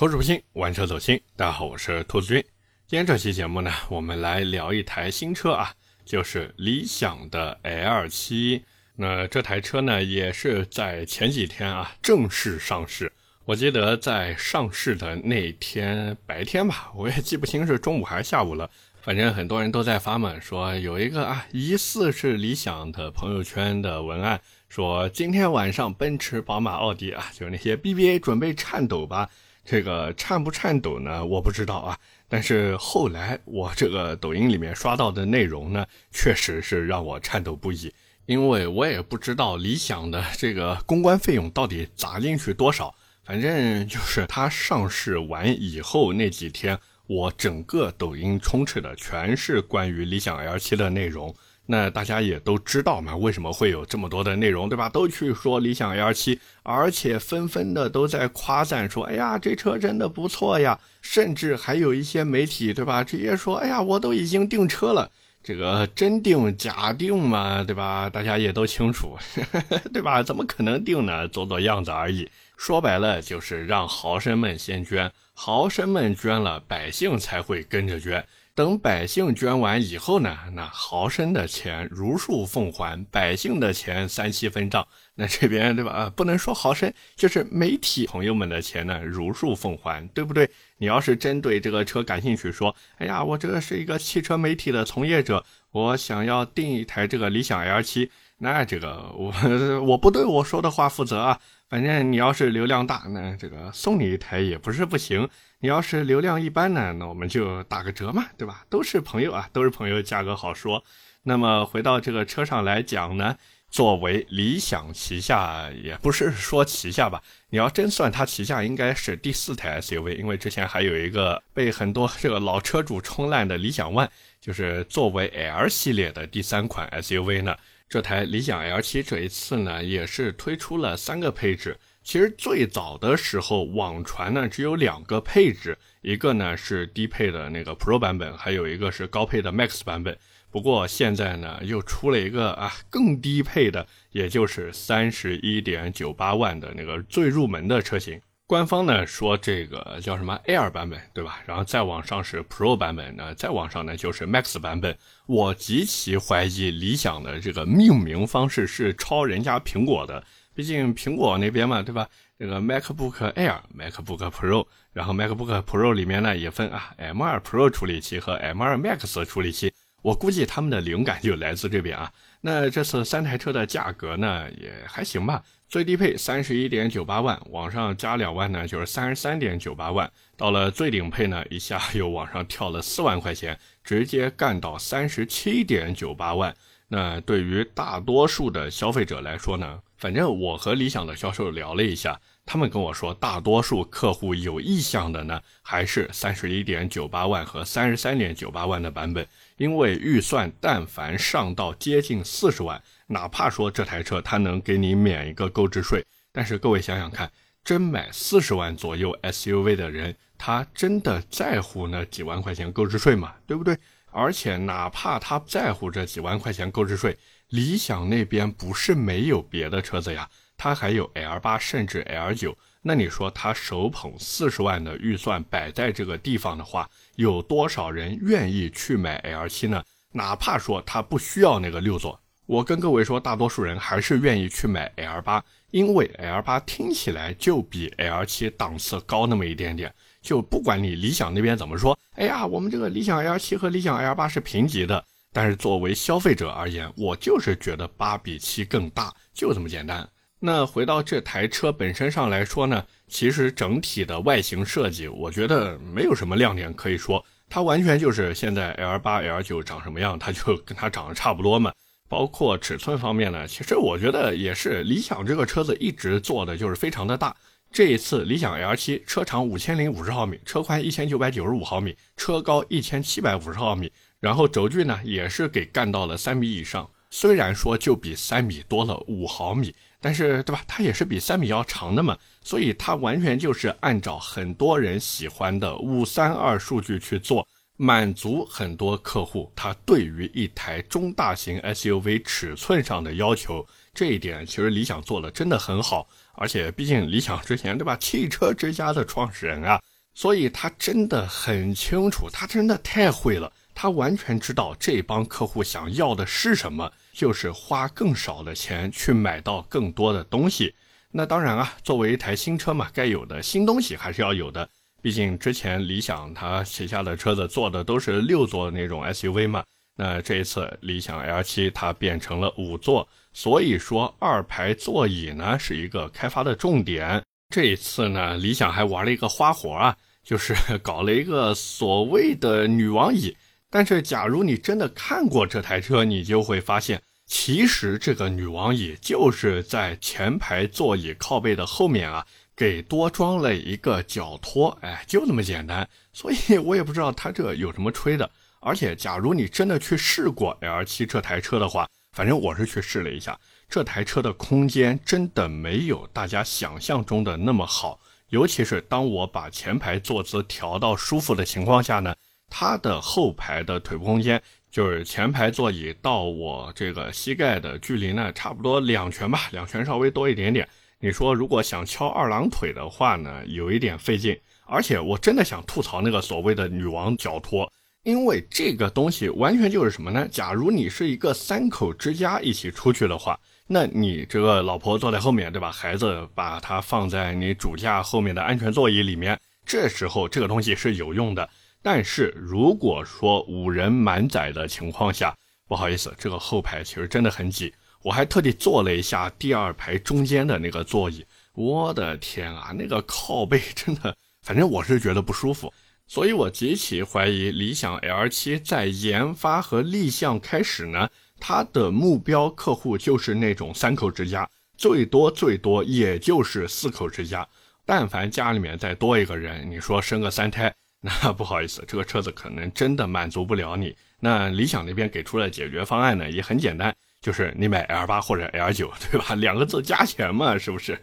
投资不清，玩车走心。大家好，我是兔子君。今天这期节目呢，我们来聊一台新车啊，就是理想的 L7。那这台车呢，也是在前几天啊正式上市。我记得在上市的那天白天吧，我也记不清是中午还是下午了。反正很多人都在发嘛，说有一个啊，疑似是理想的朋友圈的文案，说今天晚上奔驰、宝马、奥迪啊，就是那些 BBA 准备颤抖吧。这个颤不颤抖呢？我不知道啊。但是后来我这个抖音里面刷到的内容呢，确实是让我颤抖不已。因为我也不知道理想的这个公关费用到底砸进去多少。反正就是它上市完以后那几天，我整个抖音充斥的全是关于理想 L7 的内容。那大家也都知道嘛，为什么会有这么多的内容，对吧？都去说理想 L7，而且纷纷的都在夸赞说：“哎呀，这车真的不错呀！”甚至还有一些媒体，对吧？直接说：“哎呀，我都已经订车了。”这个真订假订嘛，对吧？大家也都清楚，对吧？怎么可能订呢？做做样子而已。说白了就是让豪绅们先捐，豪绅们捐了，百姓才会跟着捐。等百姓捐完以后呢，那豪绅的钱如数奉还，百姓的钱三七分账。那这边对吧？啊，不能说豪绅，就是媒体朋友们的钱呢，如数奉还，对不对？你要是针对这个车感兴趣，说，哎呀，我这个是一个汽车媒体的从业者，我想要订一台这个理想 L 七那这个我 我不对我说的话负责啊。反正你要是流量大，那这个送你一台也不是不行。你要是流量一般呢，那我们就打个折嘛，对吧？都是朋友啊，都是朋友，价格好说。那么回到这个车上来讲呢，作为理想旗下，也不是说旗下吧，你要真算它旗下，应该是第四台 SUV，因为之前还有一个被很多这个老车主冲烂的理想 ONE，就是作为 L 系列的第三款 SUV 呢。这台理想 L7 这一次呢，也是推出了三个配置。其实最早的时候，网传呢只有两个配置，一个呢是低配的那个 Pro 版本，还有一个是高配的 Max 版本。不过现在呢，又出了一个啊更低配的，也就是三十一点九八万的那个最入门的车型。官方呢说这个叫什么 Air 版本，对吧？然后再往上是 Pro 版本，那再往上呢就是 Max 版本。我极其怀疑理想的这个命名方式是抄人家苹果的，毕竟苹果那边嘛，对吧？这个 MacBook Air、MacBook Pro，然后 MacBook Pro 里面呢也分啊 M2 Pro 处理器和 M2 Max 处理器，我估计他们的灵感就来自这边啊。那这次三台车的价格呢也还行吧。最低配三十一点九八万，往上加两万呢，就是三十三点九八万。到了最顶配呢，一下 又往上跳了四万块钱，直接干到三十七点九八万。那对于大多数的消费者来说呢，反正我和理想的销售聊了一下，他们跟我说，大多数客户有意向的呢，还是三十一点九八万和三十三点九八万的版本，因为预算但凡上到接近四十万。哪怕说这台车它能给你免一个购置税，但是各位想想看，真买四十万左右 SUV 的人，他真的在乎那几万块钱购置税吗？对不对？而且哪怕他在乎这几万块钱购置税，理想那边不是没有别的车子呀，它还有 L8 甚至 L9。那你说他手捧四十万的预算摆在这个地方的话，有多少人愿意去买 L7 呢？哪怕说他不需要那个六座。我跟各位说，大多数人还是愿意去买 L 八，因为 L 八听起来就比 L 七档次高那么一点点。就不管你理想那边怎么说，哎呀，我们这个理想 L 七和理想 L 八是平级的，但是作为消费者而言，我就是觉得八比七更大，就这么简单。那回到这台车本身上来说呢，其实整体的外形设计，我觉得没有什么亮点可以说，它完全就是现在 L 八 L 九长什么样，它就跟它长得差不多嘛。包括尺寸方面呢，其实我觉得也是理想这个车子一直做的就是非常的大。这一次理想 L7 车长五千零五十毫米，车宽一千九百九十五毫米，车高一千七百五十毫米，然后轴距呢也是给干到了三米以上。虽然说就比三米多了五毫米，但是对吧？它也是比三米要长的嘛，所以它完全就是按照很多人喜欢的五三二数据去做。满足很多客户他对于一台中大型 SUV 尺寸上的要求，这一点其实理想做的真的很好。而且毕竟理想之前对吧，汽车之家的创始人啊，所以他真的很清楚，他真的太会了，他完全知道这帮客户想要的是什么，就是花更少的钱去买到更多的东西。那当然啊，作为一台新车嘛，该有的新东西还是要有的。毕竟之前理想它旗下的车子做的都是六座那种 SUV 嘛，那这一次理想 L7 它变成了五座，所以说二排座椅呢是一个开发的重点。这一次呢，理想还玩了一个花活啊，就是搞了一个所谓的女王椅。但是假如你真的看过这台车，你就会发现，其实这个女王椅就是在前排座椅靠背的后面啊。给多装了一个脚托，哎，就那么简单，所以我也不知道它这有什么吹的。而且，假如你真的去试过 L7 这台车的话，反正我是去试了一下，这台车的空间真的没有大家想象中的那么好。尤其是当我把前排坐姿调到舒服的情况下呢，它的后排的腿部空间，就是前排座椅到我这个膝盖的距离呢，差不多两拳吧，两拳稍微多一点点。你说如果想翘二郎腿的话呢，有一点费劲，而且我真的想吐槽那个所谓的女王脚托，因为这个东西完全就是什么呢？假如你是一个三口之家一起出去的话，那你这个老婆坐在后面，对吧？孩子把它放在你主驾后面的安全座椅里面，这时候这个东西是有用的。但是如果说五人满载的情况下，不好意思，这个后排其实真的很挤。我还特地坐了一下第二排中间的那个座椅，我的天啊，那个靠背真的，反正我是觉得不舒服，所以我极其怀疑理想 L7 在研发和立项开始呢，它的目标客户就是那种三口之家，最多最多也就是四口之家，但凡家里面再多一个人，你说生个三胎，那不好意思，这个车子可能真的满足不了你。那理想那边给出的解决方案呢，也很简单。就是你买 L 八或者 L 九，对吧？两个字加钱嘛，是不是？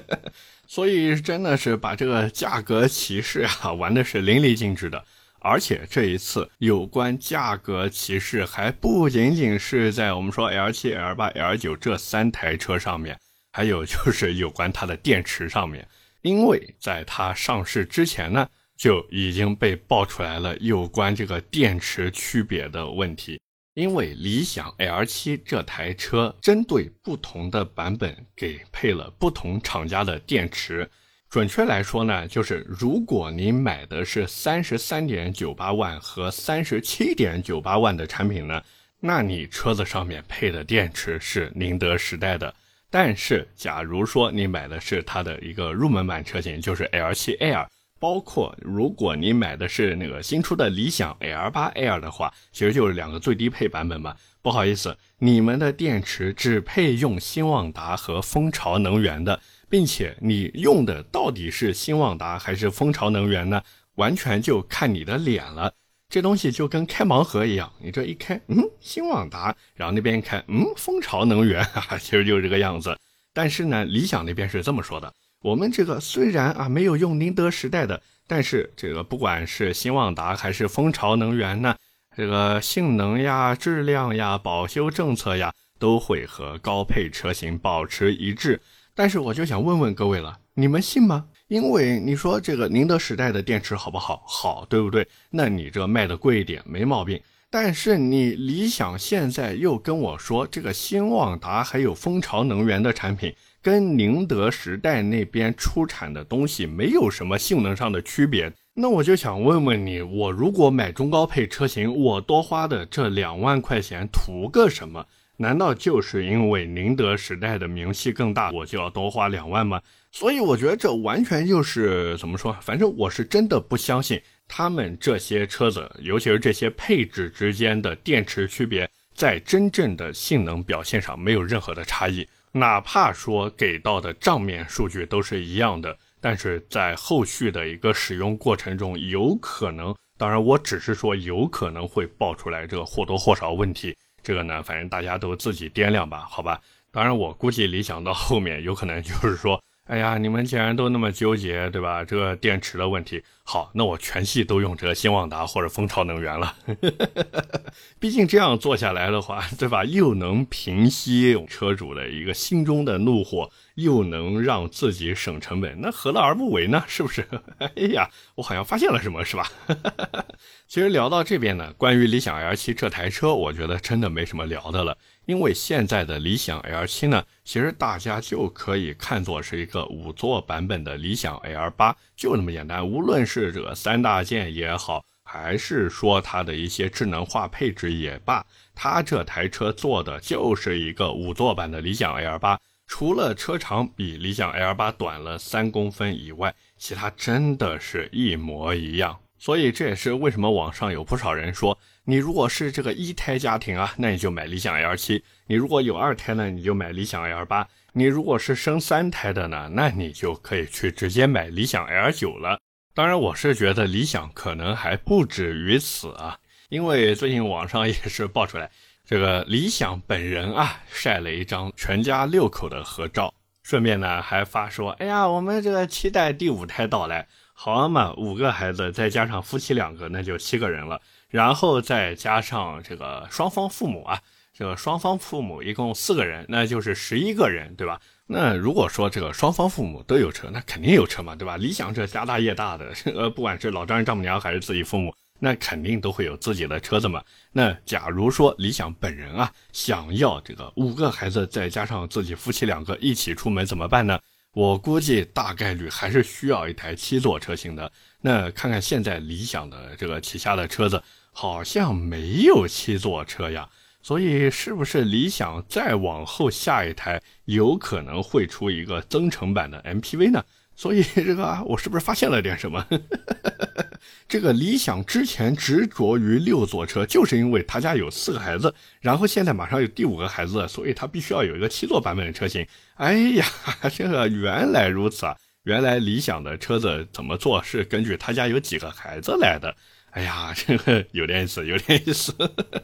所以真的是把这个价格歧视啊玩的是淋漓尽致的。而且这一次有关价格歧视还不仅仅是在我们说 L 七、L 八、L 九这三台车上面，还有就是有关它的电池上面，因为在它上市之前呢，就已经被爆出来了有关这个电池区别的问题。因为理想 L7 这台车针对不同的版本给配了不同厂家的电池，准确来说呢，就是如果你买的是三十三点九八万和三十七点九八万的产品呢，那你车子上面配的电池是宁德时代的。但是，假如说你买的是它的一个入门版车型，就是 L7 Air。包括如果你买的是那个新出的理想 L8 Air 的话，其实就是两个最低配版本嘛。不好意思，你们的电池只配用新旺达和蜂巢能源的，并且你用的到底是新旺达还是蜂巢能源呢？完全就看你的脸了。这东西就跟开盲盒一样，你这一开，嗯，新旺达，然后那边一看，嗯，蜂巢能源，哈哈，其实就是这个样子。但是呢，理想那边是这么说的。我们这个虽然啊没有用宁德时代的，但是这个不管是新旺达还是蜂巢能源呢，这个性能呀、质量呀、保修政策呀，都会和高配车型保持一致。但是我就想问问各位了，你们信吗？因为你说这个宁德时代的电池好不好？好，对不对？那你这卖的贵一点没毛病。但是你理想现在又跟我说，这个新旺达还有蜂巢能源的产品。跟宁德时代那边出产的东西没有什么性能上的区别，那我就想问问你，我如果买中高配车型，我多花的这两万块钱图个什么？难道就是因为宁德时代的名气更大，我就要多花两万吗？所以我觉得这完全就是怎么说？反正我是真的不相信他们这些车子，尤其是这些配置之间的电池区别，在真正的性能表现上没有任何的差异。哪怕说给到的账面数据都是一样的，但是在后续的一个使用过程中，有可能，当然我只是说有可能会爆出来这个或多或少问题，这个呢，反正大家都自己掂量吧，好吧。当然我估计理想到后面有可能就是说。哎呀，你们既然都那么纠结，对吧？这个电池的问题，好，那我全系都用这个新旺达或者蜂巢能源了。毕竟这样做下来的话，对吧？又能平息车主的一个心中的怒火，又能让自己省成本，那何乐而不为呢？是不是？哎呀，我好像发现了什么，是吧？其实聊到这边呢，关于理想 L7 这台车，我觉得真的没什么聊的了，因为现在的理想 L7 呢，其实大家就可以看作是一个五座版本的理想 L8，就那么简单。无论是这个三大件也好。还是说它的一些智能化配置也罢，它这台车做的就是一个五座版的理想 L8，除了车长比理想 L8 短了三公分以外，其他真的是一模一样。所以这也是为什么网上有不少人说，你如果是这个一胎家庭啊，那你就买理想 L7；你如果有二胎呢，你就买理想 L8；你如果是生三胎的呢，那你就可以去直接买理想 L9 了。当然，我是觉得理想可能还不止于此啊，因为最近网上也是爆出来，这个理想本人啊晒了一张全家六口的合照，顺便呢还发说，哎呀，我们这个期待第五胎到来，好嘛，五个孩子再加上夫妻两个，那就七个人了，然后再加上这个双方父母啊，这个双方父母一共四个人，那就是十一个人，对吧？那如果说这个双方父母都有车，那肯定有车嘛，对吧？理想这家大业大的，呃，不管是老丈人丈母娘还是自己父母，那肯定都会有自己的车子嘛。那假如说理想本人啊，想要这个五个孩子再加上自己夫妻两个一起出门怎么办呢？我估计大概率还是需要一台七座车型的。那看看现在理想的这个旗下的车子，好像没有七座车呀。所以，是不是理想再往后下一台有可能会出一个增程版的 MPV 呢？所以，这个我是不是发现了点什么？这个理想之前执着于六座车，就是因为他家有四个孩子，然后现在马上有第五个孩子，所以他必须要有一个七座版本的车型。哎呀，这个原来如此啊！原来理想的车子怎么做是根据他家有几个孩子来的。哎呀，这个有点意思，有点意思。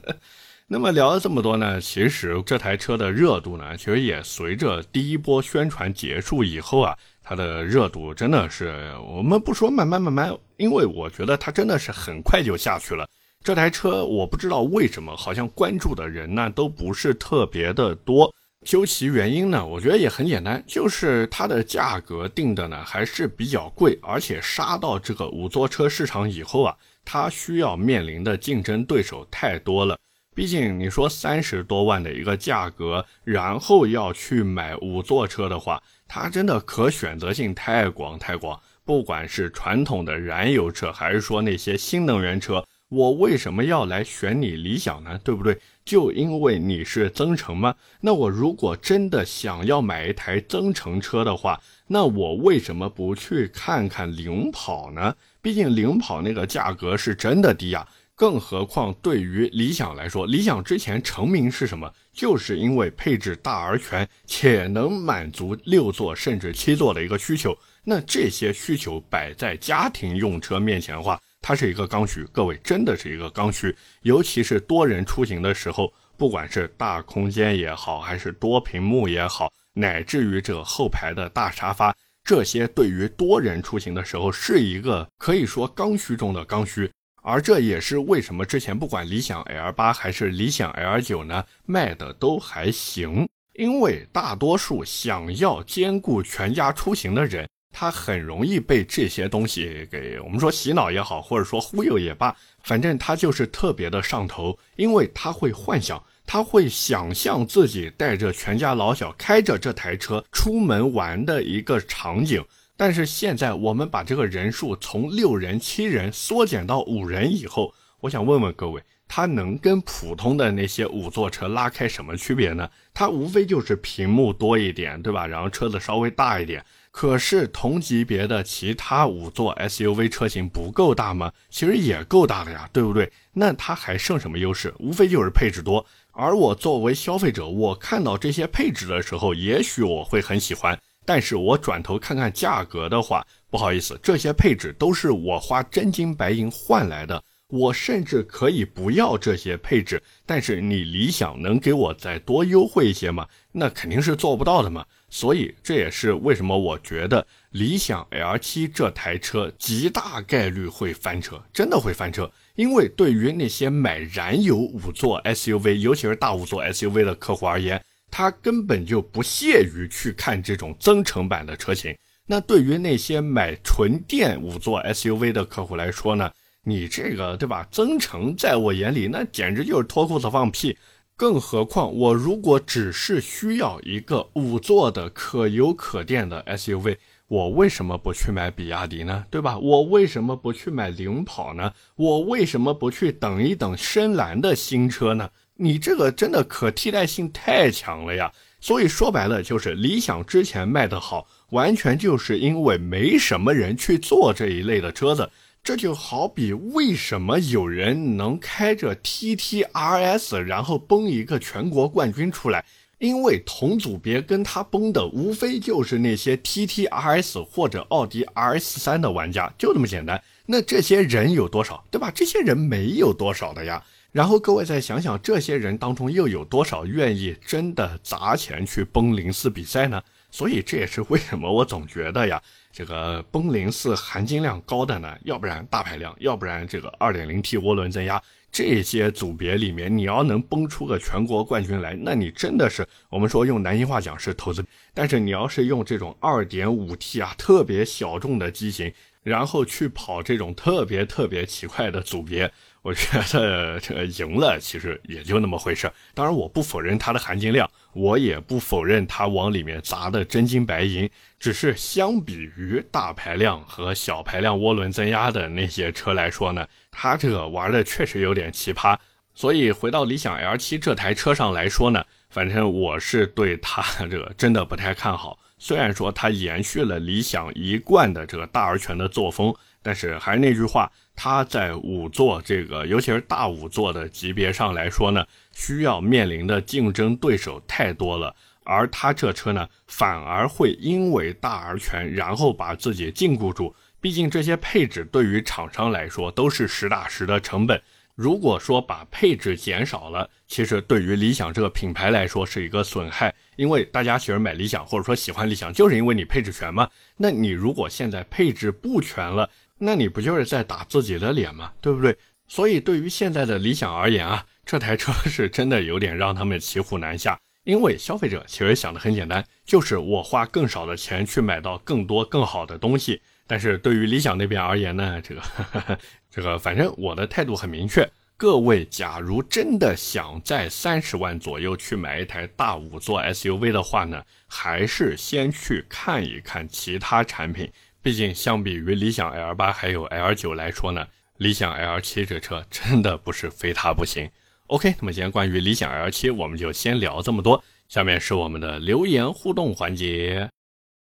那么聊了这么多呢，其实这台车的热度呢，其实也随着第一波宣传结束以后啊，它的热度真的是我们不说慢慢慢慢，因为我觉得它真的是很快就下去了。这台车我不知道为什么，好像关注的人呢都不是特别的多。究其原因呢，我觉得也很简单，就是它的价格定的呢还是比较贵，而且杀到这个五座车市场以后啊，它需要面临的竞争对手太多了。毕竟你说三十多万的一个价格，然后要去买五座车的话，它真的可选择性太广太广。不管是传统的燃油车，还是说那些新能源车，我为什么要来选你理想呢？对不对？就因为你是增程吗？那我如果真的想要买一台增程车的话，那我为什么不去看看领跑呢？毕竟领跑那个价格是真的低呀。更何况，对于理想来说，理想之前成名是什么？就是因为配置大而全，且能满足六座甚至七座的一个需求。那这些需求摆在家庭用车面前的话，它是一个刚需。各位，真的是一个刚需。尤其是多人出行的时候，不管是大空间也好，还是多屏幕也好，乃至于这后排的大沙发，这些对于多人出行的时候，是一个可以说刚需中的刚需。而这也是为什么之前不管理想 L 八还是理想 L 九呢，卖的都还行。因为大多数想要兼顾全家出行的人，他很容易被这些东西给我们说洗脑也好，或者说忽悠也罢，反正他就是特别的上头，因为他会幻想，他会想象自己带着全家老小开着这台车出门玩的一个场景。但是现在我们把这个人数从六人、七人缩减到五人以后，我想问问各位，它能跟普通的那些五座车拉开什么区别呢？它无非就是屏幕多一点，对吧？然后车子稍微大一点。可是同级别的其他五座 SUV 车型不够大吗？其实也够大的呀，对不对？那它还剩什么优势？无非就是配置多。而我作为消费者，我看到这些配置的时候，也许我会很喜欢。但是我转头看看价格的话，不好意思，这些配置都是我花真金白银换来的。我甚至可以不要这些配置，但是你理想能给我再多优惠一些吗？那肯定是做不到的嘛。所以这也是为什么我觉得理想 L7 这台车极大概率会翻车，真的会翻车。因为对于那些买燃油五座 SUV，尤其是大五座 SUV 的客户而言，他根本就不屑于去看这种增程版的车型。那对于那些买纯电五座 SUV 的客户来说呢，你这个对吧？增程在我眼里那简直就是脱裤子放屁。更何况我如果只是需要一个五座的可油可电的 SUV。我为什么不去买比亚迪呢？对吧？我为什么不去买领跑呢？我为什么不去等一等深蓝的新车呢？你这个真的可替代性太强了呀！所以说白了，就是理想之前卖的好，完全就是因为没什么人去做这一类的车子。这就好比为什么有人能开着 TTRS，然后崩一个全国冠军出来。因为同组别跟他崩的无非就是那些 T T R S 或者奥迪 R S 三的玩家，就这么简单。那这些人有多少，对吧？这些人没有多少的呀。然后各位再想想，这些人当中又有多少愿意真的砸钱去崩零四比赛呢？所以这也是为什么我总觉得呀，这个崩零四含金量高的呢，要不然大排量，要不然这个二点零 T 涡轮增压。这些组别里面，你要能崩出个全国冠军来，那你真的是我们说用南京话讲是投资。但是你要是用这种二点五 T 啊，特别小众的机型，然后去跑这种特别特别奇怪的组别。我觉得这个赢了其实也就那么回事。当然，我不否认它的含金量，我也不否认它往里面砸的真金白银。只是相比于大排量和小排量涡轮增压的那些车来说呢，它这个玩的确实有点奇葩。所以回到理想 L7 这台车上来说呢，反正我是对它这个真的不太看好。虽然说它延续了理想一贯的这个大而全的作风，但是还是那句话。它在五座这个，尤其是大五座的级别上来说呢，需要面临的竞争对手太多了，而它这车呢，反而会因为大而全，然后把自己禁锢住。毕竟这些配置对于厂商来说都是实打实的成本。如果说把配置减少了，其实对于理想这个品牌来说是一个损害，因为大家其实买理想或者说喜欢理想，就是因为你配置全嘛。那你如果现在配置不全了，那你不就是在打自己的脸吗？对不对？所以对于现在的理想而言啊，这台车 是真的有点让他们骑虎难下。因为消费者其实想的很简单，就是我花更少的钱去买到更多更好的东西。但是对于理想那边而言呢，这个 这个，反正我的态度很明确。各位，假如真的想在三十万左右去买一台大五座 SUV 的话呢，还是先去看一看其他产品。毕竟，相比于理想 L 八还有 L 九来说呢，理想 L 七这车真的不是非它不行。OK，那么今天关于理想 L 七，我们就先聊这么多。下面是我们的留言互动环节。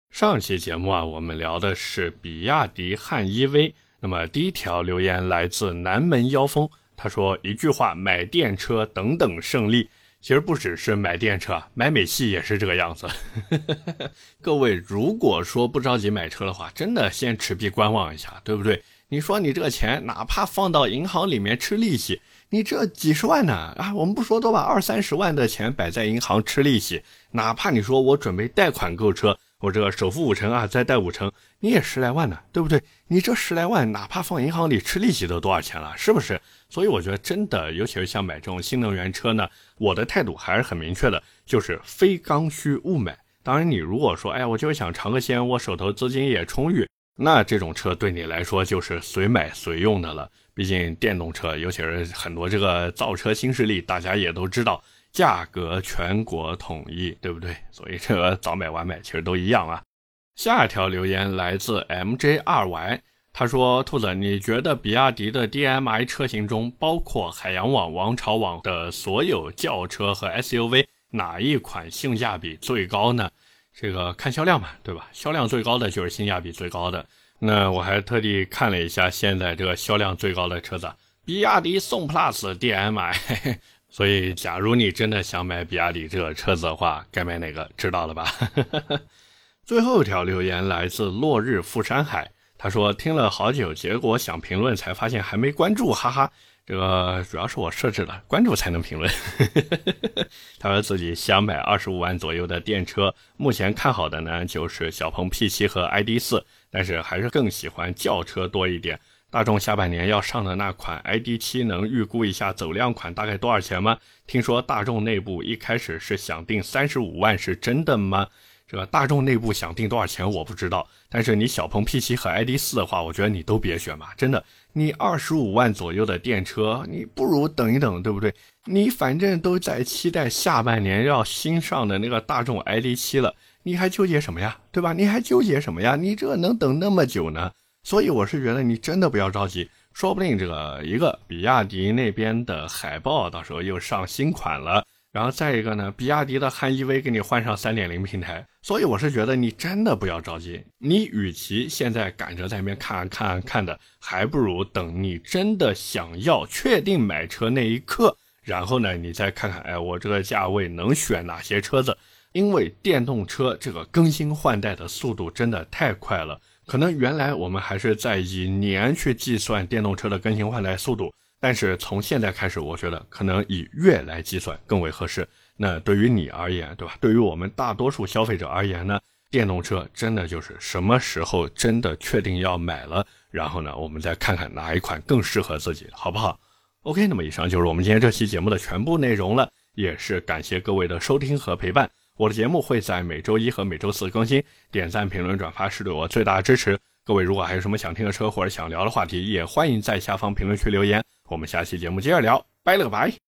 上期节目啊，我们聊的是比亚迪汉 EV。那么第一条留言来自南门妖风，他说一句话：买电车等等胜利。其实不只是买电车，买美系也是这个样子。各位，如果说不着急买车的话，真的先持币观望一下，对不对？你说你这个钱哪怕放到银行里面吃利息，你这几十万呢？啊，我们不说，都把二三十万的钱摆在银行吃利息，哪怕你说我准备贷款购车。我这个首付五成啊，再贷五成，你也十来万呢，对不对？你这十来万，哪怕放银行里吃利息都多少钱了，是不是？所以我觉得真的，尤其是像买这种新能源车呢，我的态度还是很明确的，就是非刚需勿买。当然，你如果说，哎，我就是想尝个鲜，我手头资金也充裕，那这种车对你来说就是随买随用的了。毕竟电动车，尤其是很多这个造车新势力，大家也都知道。价格全国统一，对不对？所以这个早买晚买其实都一样啊。下一条留言来自 MJ 二 Y，他说：“兔子，你觉得比亚迪的 DMI 车型中，包括海洋网、王朝网的所有轿车和 SUV，哪一款性价比最高呢？这个看销量嘛，对吧？销量最高的就是性价比最高的。那我还特地看了一下现在这个销量最高的车子，比亚迪宋 PLUS DMI 嘿嘿。”所以，假如你真的想买比亚迪这个车子的话，该买哪个？知道了吧？最后一条留言来自落日富山海，他说听了好久，结果想评论才发现还没关注，哈哈。这个主要是我设置了关注才能评论。他说自己想买二十五万左右的电车，目前看好的呢就是小鹏 P7 和 ID.4，但是还是更喜欢轿车多一点。大众下半年要上的那款 ID.7，能预估一下走量款大概多少钱吗？听说大众内部一开始是想定三十五万，是真的吗？这个大众内部想定多少钱我不知道，但是你小鹏 P7 和 ID.4 的话，我觉得你都别选吧，真的，你二十五万左右的电车，你不如等一等，对不对？你反正都在期待下半年要新上的那个大众 ID.7 了，你还纠结什么呀？对吧？你还纠结什么呀？你这能等那么久呢？所以我是觉得你真的不要着急，说不定这个一个比亚迪那边的海豹到时候又上新款了。然后再一个呢，比亚迪的汉 EV 给你换上三点零平台，所以我是觉得你真的不要着急。你与其现在赶着在那边看看看的，还不如等你真的想要确定买车那一刻，然后呢，你再看看，哎，我这个价位能选哪些车子？因为电动车这个更新换代的速度真的太快了，可能原来我们还是在以年去计算电动车的更新换代速度。但是从现在开始，我觉得可能以月来计算更为合适。那对于你而言，对吧？对于我们大多数消费者而言呢，电动车真的就是什么时候真的确定要买了，然后呢，我们再看看哪一款更适合自己，好不好？OK，那么以上就是我们今天这期节目的全部内容了，也是感谢各位的收听和陪伴。我的节目会在每周一和每周四更新，点赞、评论、转发是对我最大的支持。各位如果还有什么想听的车或者想聊的话题，也欢迎在下方评论区留言。我们下期节目接着聊，拜了个拜。